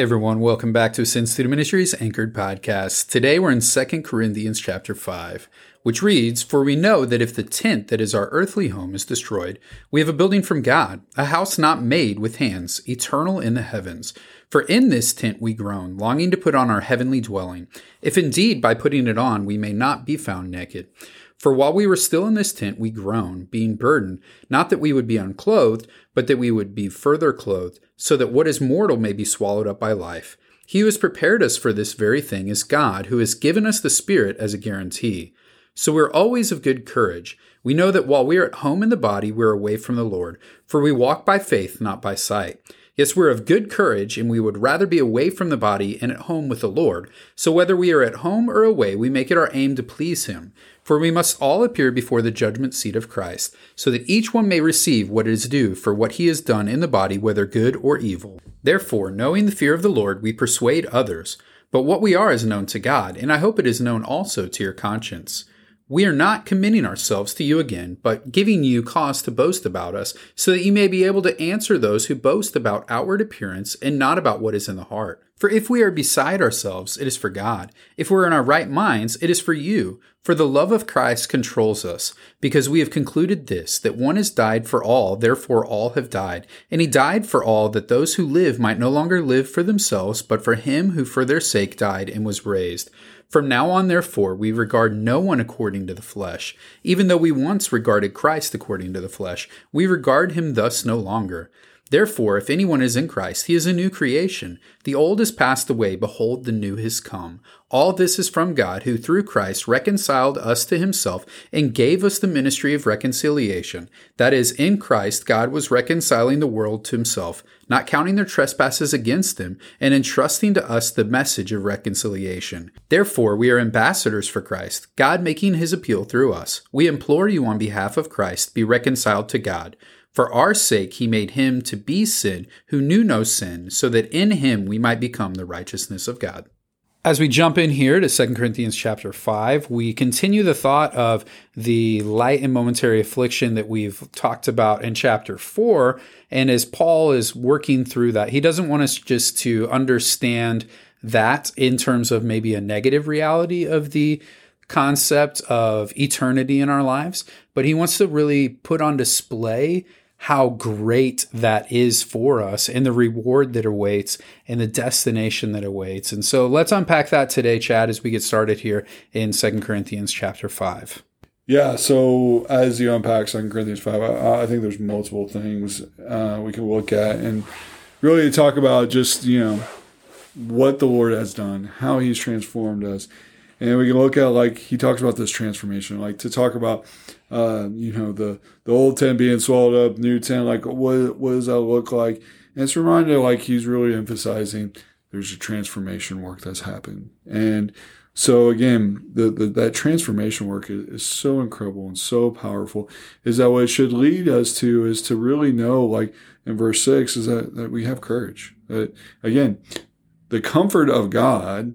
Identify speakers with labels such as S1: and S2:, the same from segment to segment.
S1: Everyone, welcome back to Ascend Student Ministries Anchored Podcast. Today we're in 2 Corinthians chapter 5, which reads, For we know that if the tent that is our earthly home is destroyed, we have a building from God, a house not made with hands, eternal in the heavens. For in this tent we groan, longing to put on our heavenly dwelling, if indeed by putting it on we may not be found naked. For while we were still in this tent, we groaned, being burdened, not that we would be unclothed, but that we would be further clothed, so that what is mortal may be swallowed up by life. He who has prepared us for this very thing is God, who has given us the Spirit as a guarantee. So we're always of good courage. We know that while we are at home in the body, we're away from the Lord, for we walk by faith, not by sight. Yes, we're of good courage, and we would rather be away from the body and at home with the Lord. So whether we are at home or away, we make it our aim to please Him. For we must all appear before the judgment seat of Christ, so that each one may receive what is due for what he has done in the body, whether good or evil. Therefore, knowing the fear of the Lord, we persuade others. But what we are is known to God, and I hope it is known also to your conscience. We are not committing ourselves to you again, but giving you cause to boast about us, so that you may be able to answer those who boast about outward appearance and not about what is in the heart. For if we are beside ourselves, it is for God. If we're in our right minds, it is for you. For the love of Christ controls us, because we have concluded this, that one has died for all, therefore all have died. And he died for all, that those who live might no longer live for themselves, but for him who for their sake died and was raised. From now on, therefore, we regard no one according to the flesh. Even though we once regarded Christ according to the flesh, we regard him thus no longer. Therefore, if anyone is in Christ, he is a new creation. The old is passed away, behold, the new has come. All this is from God, who through Christ reconciled us to himself and gave us the ministry of reconciliation. That is, in Christ, God was reconciling the world to himself, not counting their trespasses against them, and entrusting to us the message of reconciliation. Therefore, we are ambassadors for Christ, God making his appeal through us. We implore you on behalf of Christ, be reconciled to God. For our sake he made him to be sin who knew no sin, so that in him we might become the righteousness of God. As we jump in here to 2 Corinthians chapter 5, we continue the thought of the light and momentary affliction that we've talked about in chapter 4. And as Paul is working through that, he doesn't want us just to understand that in terms of maybe a negative reality of the concept of eternity in our lives, but he wants to really put on display how great that is for us and the reward that awaits and the destination that awaits. And so let's unpack that today, Chad, as we get started here in Second Corinthians chapter 5.
S2: Yeah, so as you unpack Second Corinthians 5, I, I, think there's multiple things uh, we can look at and really talk about just, you know, what the Lord has done, how he's transformed us and we can look at like he talks about this transformation like to talk about uh, you know the the old tent being swallowed up new tent like what what does that look like? And it's reminded like he's really emphasizing there's a transformation work that's happened. And so again the, the that transformation work is, is so incredible and so powerful is that what it should lead us to is to really know like in verse 6 is that, that we have courage. That again the comfort of god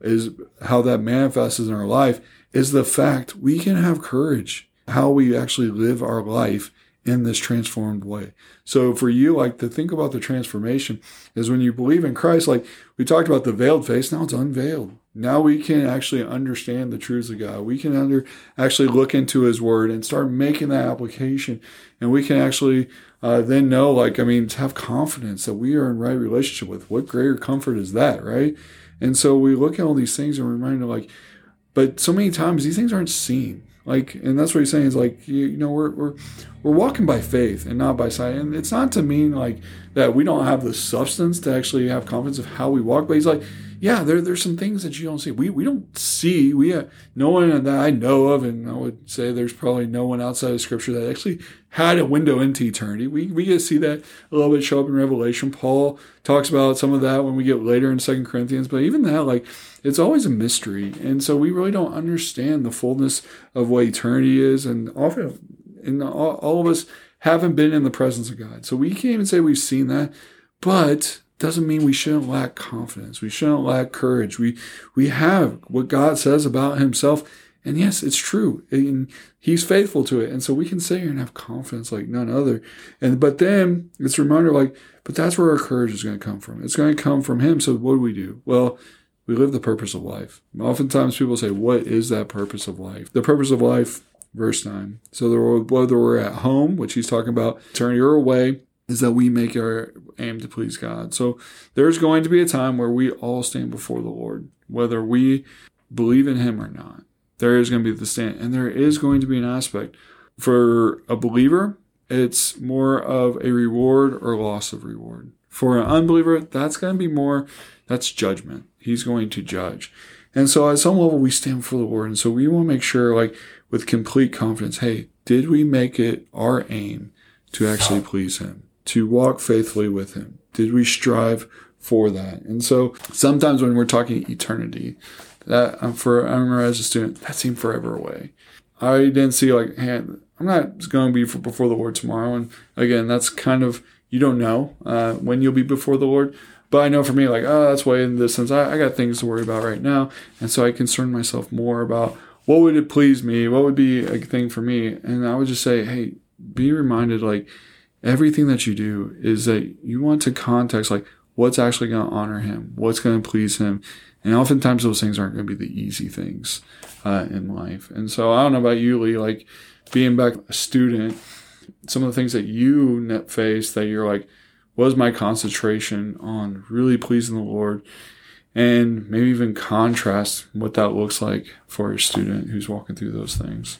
S2: is how that manifests in our life is the fact we can have courage how we actually live our life in this transformed way. So for you, like to think about the transformation is when you believe in Christ, like we talked about the veiled face, now it's unveiled. Now we can actually understand the truths of God. We can under actually look into His Word and start making that application, and we can actually uh, then know, like I mean, to have confidence that we are in right relationship with. What greater comfort is that, right? And so we look at all these things and we're reminded, like, but so many times these things aren't seen. Like, and that's what he's saying is like, you, you know, we're, we're, we're walking by faith and not by sight. And it's not to mean like that we don't have the substance to actually have confidence of how we walk, but he's like, yeah, there, there's some things that you don't see. We, we don't see, we, have no one that I know of, and I would say there's probably no one outside of scripture that actually had a window into eternity. We, we get to see that a little bit show up in Revelation. Paul talks about some of that when we get later in Second Corinthians, but even that, like, it's always a mystery. And so we really don't understand the fullness of what eternity is. And often, and all, all of us haven't been in the presence of God. So we can't even say we've seen that, but doesn't mean we shouldn't lack confidence. We shouldn't lack courage. We we have what God says about himself And yes, it's true. And he's faithful to it. And so we can sit here and have confidence like none other. And but then it's a reminder like, but that's where our courage is going to come from. It's going to come from him. So what do we do? Well, we live the purpose of life. Oftentimes people say, What is that purpose of life? The purpose of life, verse 9. So whether we're at home, which he's talking about, turn your away, is that we make our aim to please God. So there's going to be a time where we all stand before the Lord, whether we believe in him or not there is going to be the stand. And there is going to be an aspect for a believer, it's more of a reward or loss of reward. For an unbeliever, that's going to be more, that's judgment. He's going to judge. And so at some level, we stand for the Lord. And so we want to make sure, like, with complete confidence, hey, did we make it our aim to actually please Him, to walk faithfully with Him? Did we strive for that? And so sometimes when we're talking eternity, that um, for I remember as a student that seemed forever away. I didn't see like, hey, I'm not going to be before the Lord tomorrow. And again, that's kind of you don't know uh, when you'll be before the Lord. But I know for me, like, oh, that's way in the sense I, I got things to worry about right now, and so I concern myself more about what would it please me, what would be a thing for me, and I would just say, hey, be reminded, like, everything that you do is that you want to context, like, what's actually going to honor Him, what's going to please Him, and oftentimes those things aren't going to be the easy things uh, in life. And so I don't know about you, Lee, like being back a student, some of the things that you face that you're like, was my concentration on really pleasing the Lord? And maybe even contrast what that looks like for a student who's walking through those things.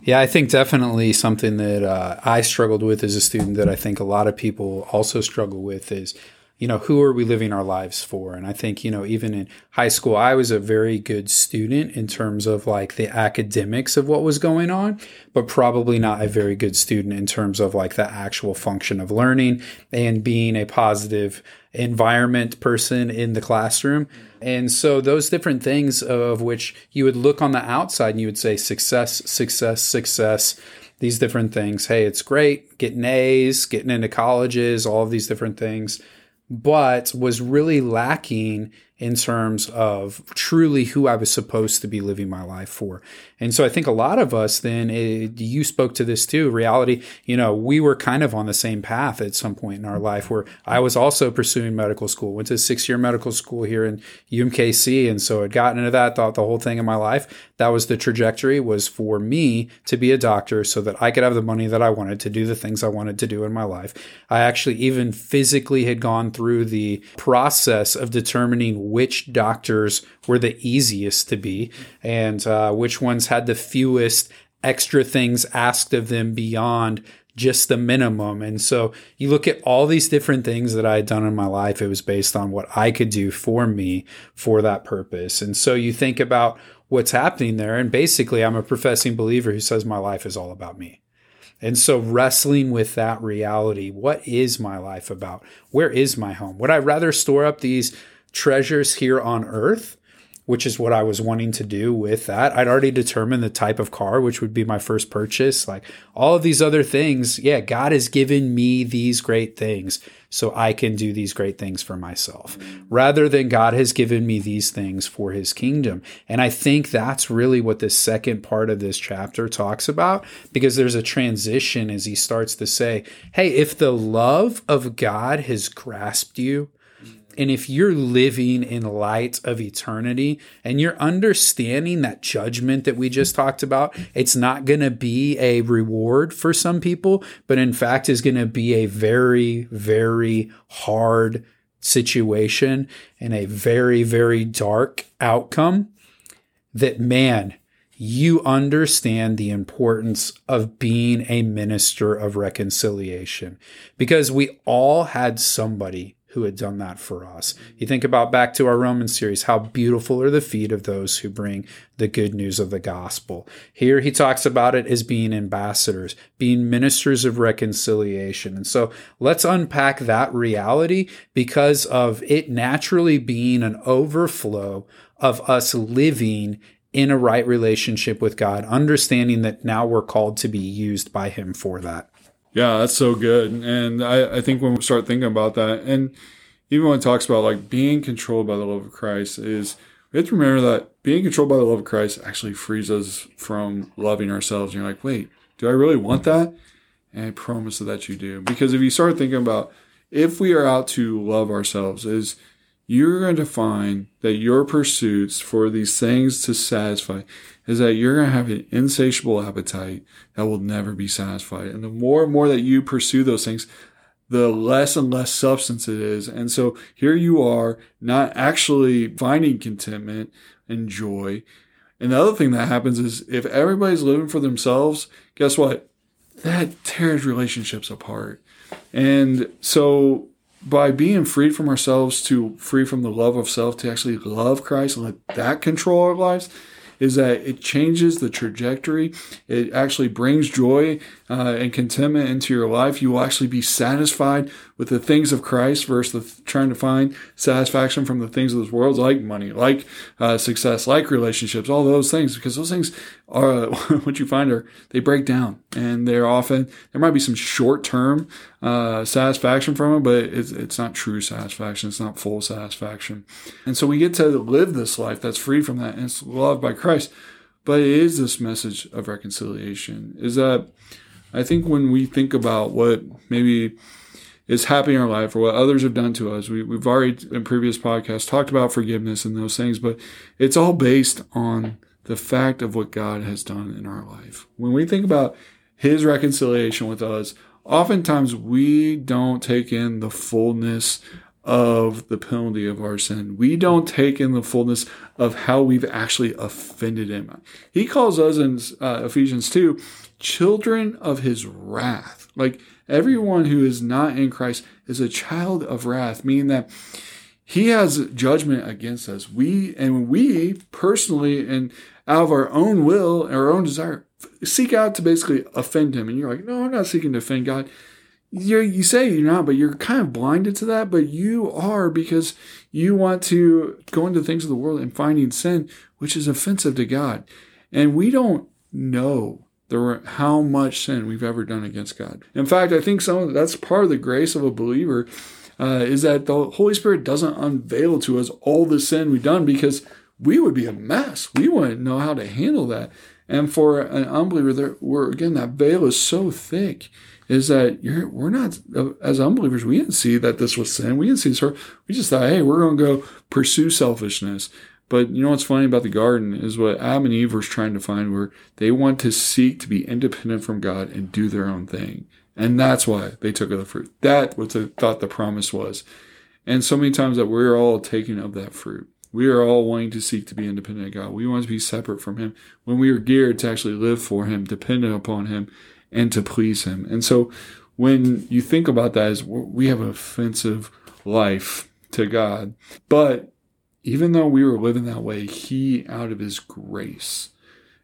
S1: Yeah, I think definitely something that uh, I struggled with as a student that I think a lot of people also struggle with is you know, who are we living our lives for? And I think, you know, even in high school, I was a very good student in terms of like the academics of what was going on, but probably not a very good student in terms of like the actual function of learning and being a positive environment person in the classroom. And so those different things of which you would look on the outside and you would say success, success, success these different things. Hey, it's great getting A's, getting into colleges, all of these different things but was really lacking in terms of truly who I was supposed to be living my life for. And so I think a lot of us then, it, you spoke to this too, reality, you know, we were kind of on the same path at some point in our life where I was also pursuing medical school, went to six year medical school here in UMKC. And so I'd gotten into that, thought the whole thing in my life, that was the trajectory was for me to be a doctor so that I could have the money that I wanted to do the things I wanted to do in my life. I actually even physically had gone through the process of determining which doctors were the easiest to be and uh, which ones had the fewest extra things asked of them beyond just the minimum. And so you look at all these different things that I had done in my life, it was based on what I could do for me for that purpose. And so you think about what's happening there. And basically, I'm a professing believer who says my life is all about me. And so, wrestling with that reality what is my life about? Where is my home? Would I rather store up these treasures here on earth, which is what I was wanting to do with that. I'd already determined the type of car, which would be my first purchase. Like all of these other things. Yeah, God has given me these great things so I can do these great things for myself rather than God has given me these things for his kingdom. And I think that's really what the second part of this chapter talks about because there's a transition as he starts to say, Hey, if the love of God has grasped you, and if you're living in light of eternity and you're understanding that judgment that we just talked about, it's not going to be a reward for some people, but in fact is going to be a very, very hard situation and a very, very dark outcome. That man, you understand the importance of being a minister of reconciliation because we all had somebody who had done that for us. You think about back to our Roman series, how beautiful are the feet of those who bring the good news of the gospel. Here he talks about it as being ambassadors, being ministers of reconciliation. And so let's unpack that reality because of it naturally being an overflow of us living in a right relationship with God, understanding that now we're called to be used by him for that.
S2: Yeah, that's so good. And I, I think when we start thinking about that, and even when it talks about like being controlled by the love of Christ, is we have to remember that being controlled by the love of Christ actually frees us from loving ourselves. And you're like, wait, do I really want that? And I promise that you do. Because if you start thinking about if we are out to love ourselves, is you're going to find that your pursuits for these things to satisfy is that you're going to have an insatiable appetite that will never be satisfied. And the more and more that you pursue those things, the less and less substance it is. And so here you are not actually finding contentment and joy. And the other thing that happens is if everybody's living for themselves, guess what? That tears relationships apart. And so by being freed from ourselves to free from the love of self to actually love Christ and let that control our lives, is that it changes the trajectory. It actually brings joy uh, and contentment into your life. You will actually be satisfied with the things of Christ versus the, trying to find satisfaction from the things of this world, like money, like uh, success, like relationships, all those things, because those things are what you find are they break down and they're often there might be some short term uh, satisfaction from it, but it's, it's not true satisfaction. It's not full satisfaction. And so we get to live this life that's free from that and it's loved by Christ. But it is this message of reconciliation is that I think when we think about what maybe is happening in our life or what others have done to us, we, we've already in previous podcasts talked about forgiveness and those things, but it's all based on the fact of what God has done in our life. When we think about his reconciliation with us, oftentimes we don't take in the fullness of the penalty of our sin. We don't take in the fullness of how we've actually offended him. He calls us in uh, Ephesians 2 children of his wrath. Like everyone who is not in Christ is a child of wrath, meaning that he has judgment against us. We and we personally and out of our own will, our own desire, seek out to basically offend him. And you're like, no, I'm not seeking to offend God. you you say you're not, but you're kind of blinded to that. But you are because you want to go into things of the world and finding sin, which is offensive to God. And we don't know the, how much sin we've ever done against God. In fact, I think some of that's part of the grace of a believer uh, is that the Holy Spirit doesn't unveil to us all the sin we've done because we would be a mess. We wouldn't know how to handle that. And for an unbeliever, there, we're again that veil is so thick, is that you're we're not as unbelievers. We didn't see that this was sin. We didn't see this. We just thought, hey, we're going to go pursue selfishness. But you know what's funny about the garden is what Adam and Eve were trying to find, where they want to seek to be independent from God and do their own thing. And that's why they took of the fruit. That was the thought the promise was. And so many times that we're all taking of that fruit. We are all wanting to seek to be independent of God. We want to be separate from Him when we are geared to actually live for Him, dependent upon Him, and to please Him. And so when you think about that, as we have an offensive life to God, but even though we were living that way, He, out of His grace,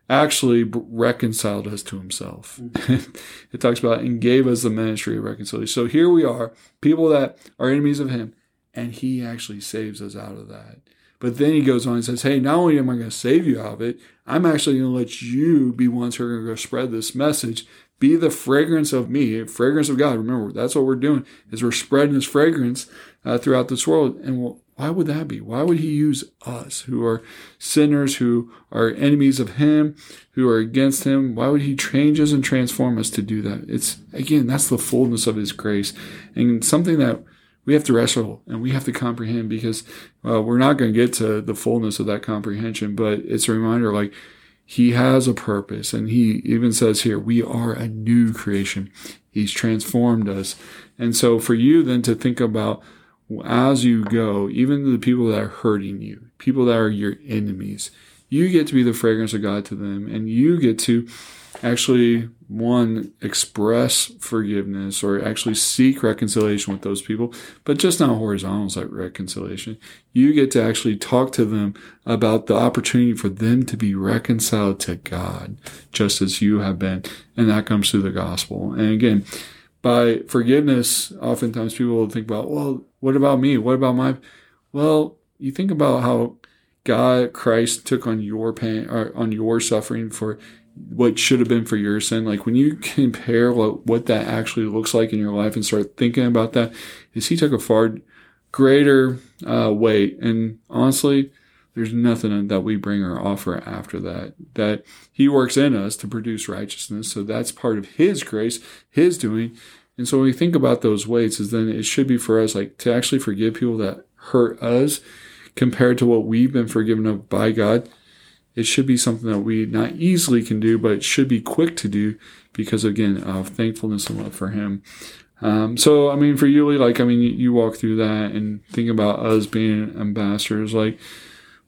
S2: actually reconciled us to himself. Mm-hmm. it talks about and gave us the ministry of reconciliation. So here we are, people that are enemies of him, and he actually saves us out of that. But then he goes on and says, Hey, not only am I going to save you out of it, I'm actually going to let you be ones who are going to go spread this message. Be the fragrance of me, fragrance of God. Remember, that's what we're doing is we're spreading this fragrance uh, throughout this world. And we'll, why would that be? Why would he use us who are sinners, who are enemies of him, who are against him? Why would he change us and transform us to do that? It's, again, that's the fullness of his grace and something that we have to wrestle and we have to comprehend because uh, we're not going to get to the fullness of that comprehension, but it's a reminder like, he has a purpose. And he even says here, we are a new creation. He's transformed us. And so for you then to think about as you go, even the people that are hurting you, people that are your enemies, you get to be the fragrance of God to them, and you get to actually one express forgiveness or actually seek reconciliation with those people, but just not horizontal like reconciliation. You get to actually talk to them about the opportunity for them to be reconciled to God, just as you have been, and that comes through the gospel. And again, by forgiveness, oftentimes people will think about, well, what about me? What about my? Well, you think about how God, Christ took on your pain or on your suffering for what should have been for your sin. Like when you compare what, what that actually looks like in your life and start thinking about that, is he took a far greater uh, weight. And honestly, there's nothing that we bring or offer after that. That He works in us to produce righteousness. So that's part of His grace, His doing. And so when we think about those weights, is then it should be for us like to actually forgive people that hurt us compared to what we've been forgiven of by God. It should be something that we not easily can do, but it should be quick to do because again of thankfulness and love for Him. Um, so I mean, for you, like I mean, you, you walk through that and think about us being ambassadors. Like,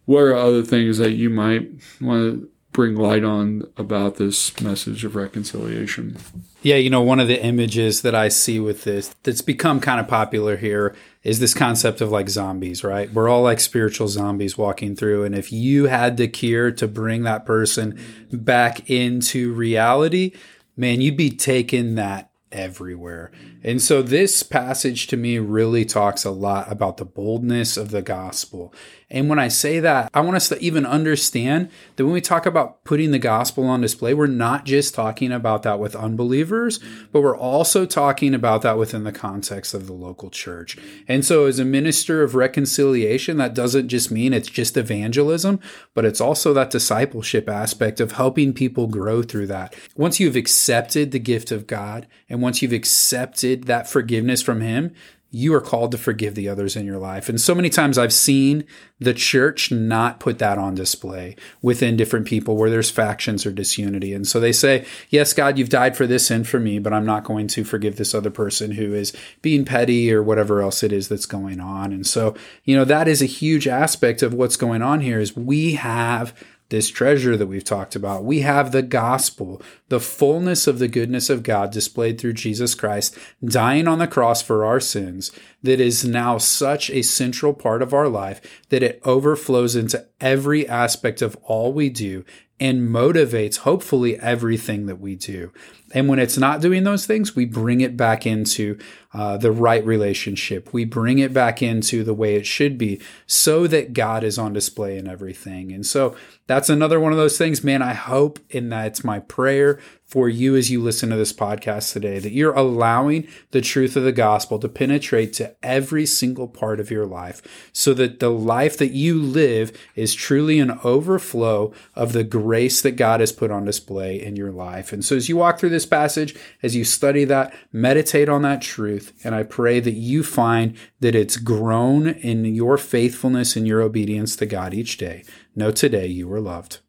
S2: what are other things that you might want to bring light on about this message of reconciliation?
S1: Yeah, you know, one of the images that I see with this that's become kind of popular here is this concept of like zombies, right? We're all like spiritual zombies walking through. And if you had the cure to bring that person back into reality, man, you'd be taking that everywhere. And so this passage to me really talks a lot about the boldness of the gospel. And when I say that, I want us to even understand that when we talk about putting the gospel on display, we're not just talking about that with unbelievers, but we're also talking about that within the context of the local church. And so as a minister of reconciliation, that doesn't just mean it's just evangelism, but it's also that discipleship aspect of helping people grow through that. Once you've accepted the gift of God and once you've accepted that forgiveness from Him, you are called to forgive the others in your life. And so many times I've seen the church not put that on display within different people where there's factions or disunity. And so they say, Yes, God, you've died for this sin for me, but I'm not going to forgive this other person who is being petty or whatever else it is that's going on. And so, you know, that is a huge aspect of what's going on here is we have this treasure that we've talked about. We have the gospel, the fullness of the goodness of God displayed through Jesus Christ, dying on the cross for our sins, that is now such a central part of our life that it overflows into every aspect of all we do and motivates, hopefully, everything that we do. And when it's not doing those things, we bring it back into uh, the right relationship. We bring it back into the way it should be so that God is on display in everything. And so that's another one of those things, man. I hope, and that's my prayer for you as you listen to this podcast today, that you're allowing the truth of the gospel to penetrate to every single part of your life so that the life that you live is truly an overflow of the grace that God has put on display in your life. And so as you walk through this passage, as you study that, meditate on that truth. And I pray that you find that it's grown in your faithfulness and your obedience to God each day. Know today you are loved.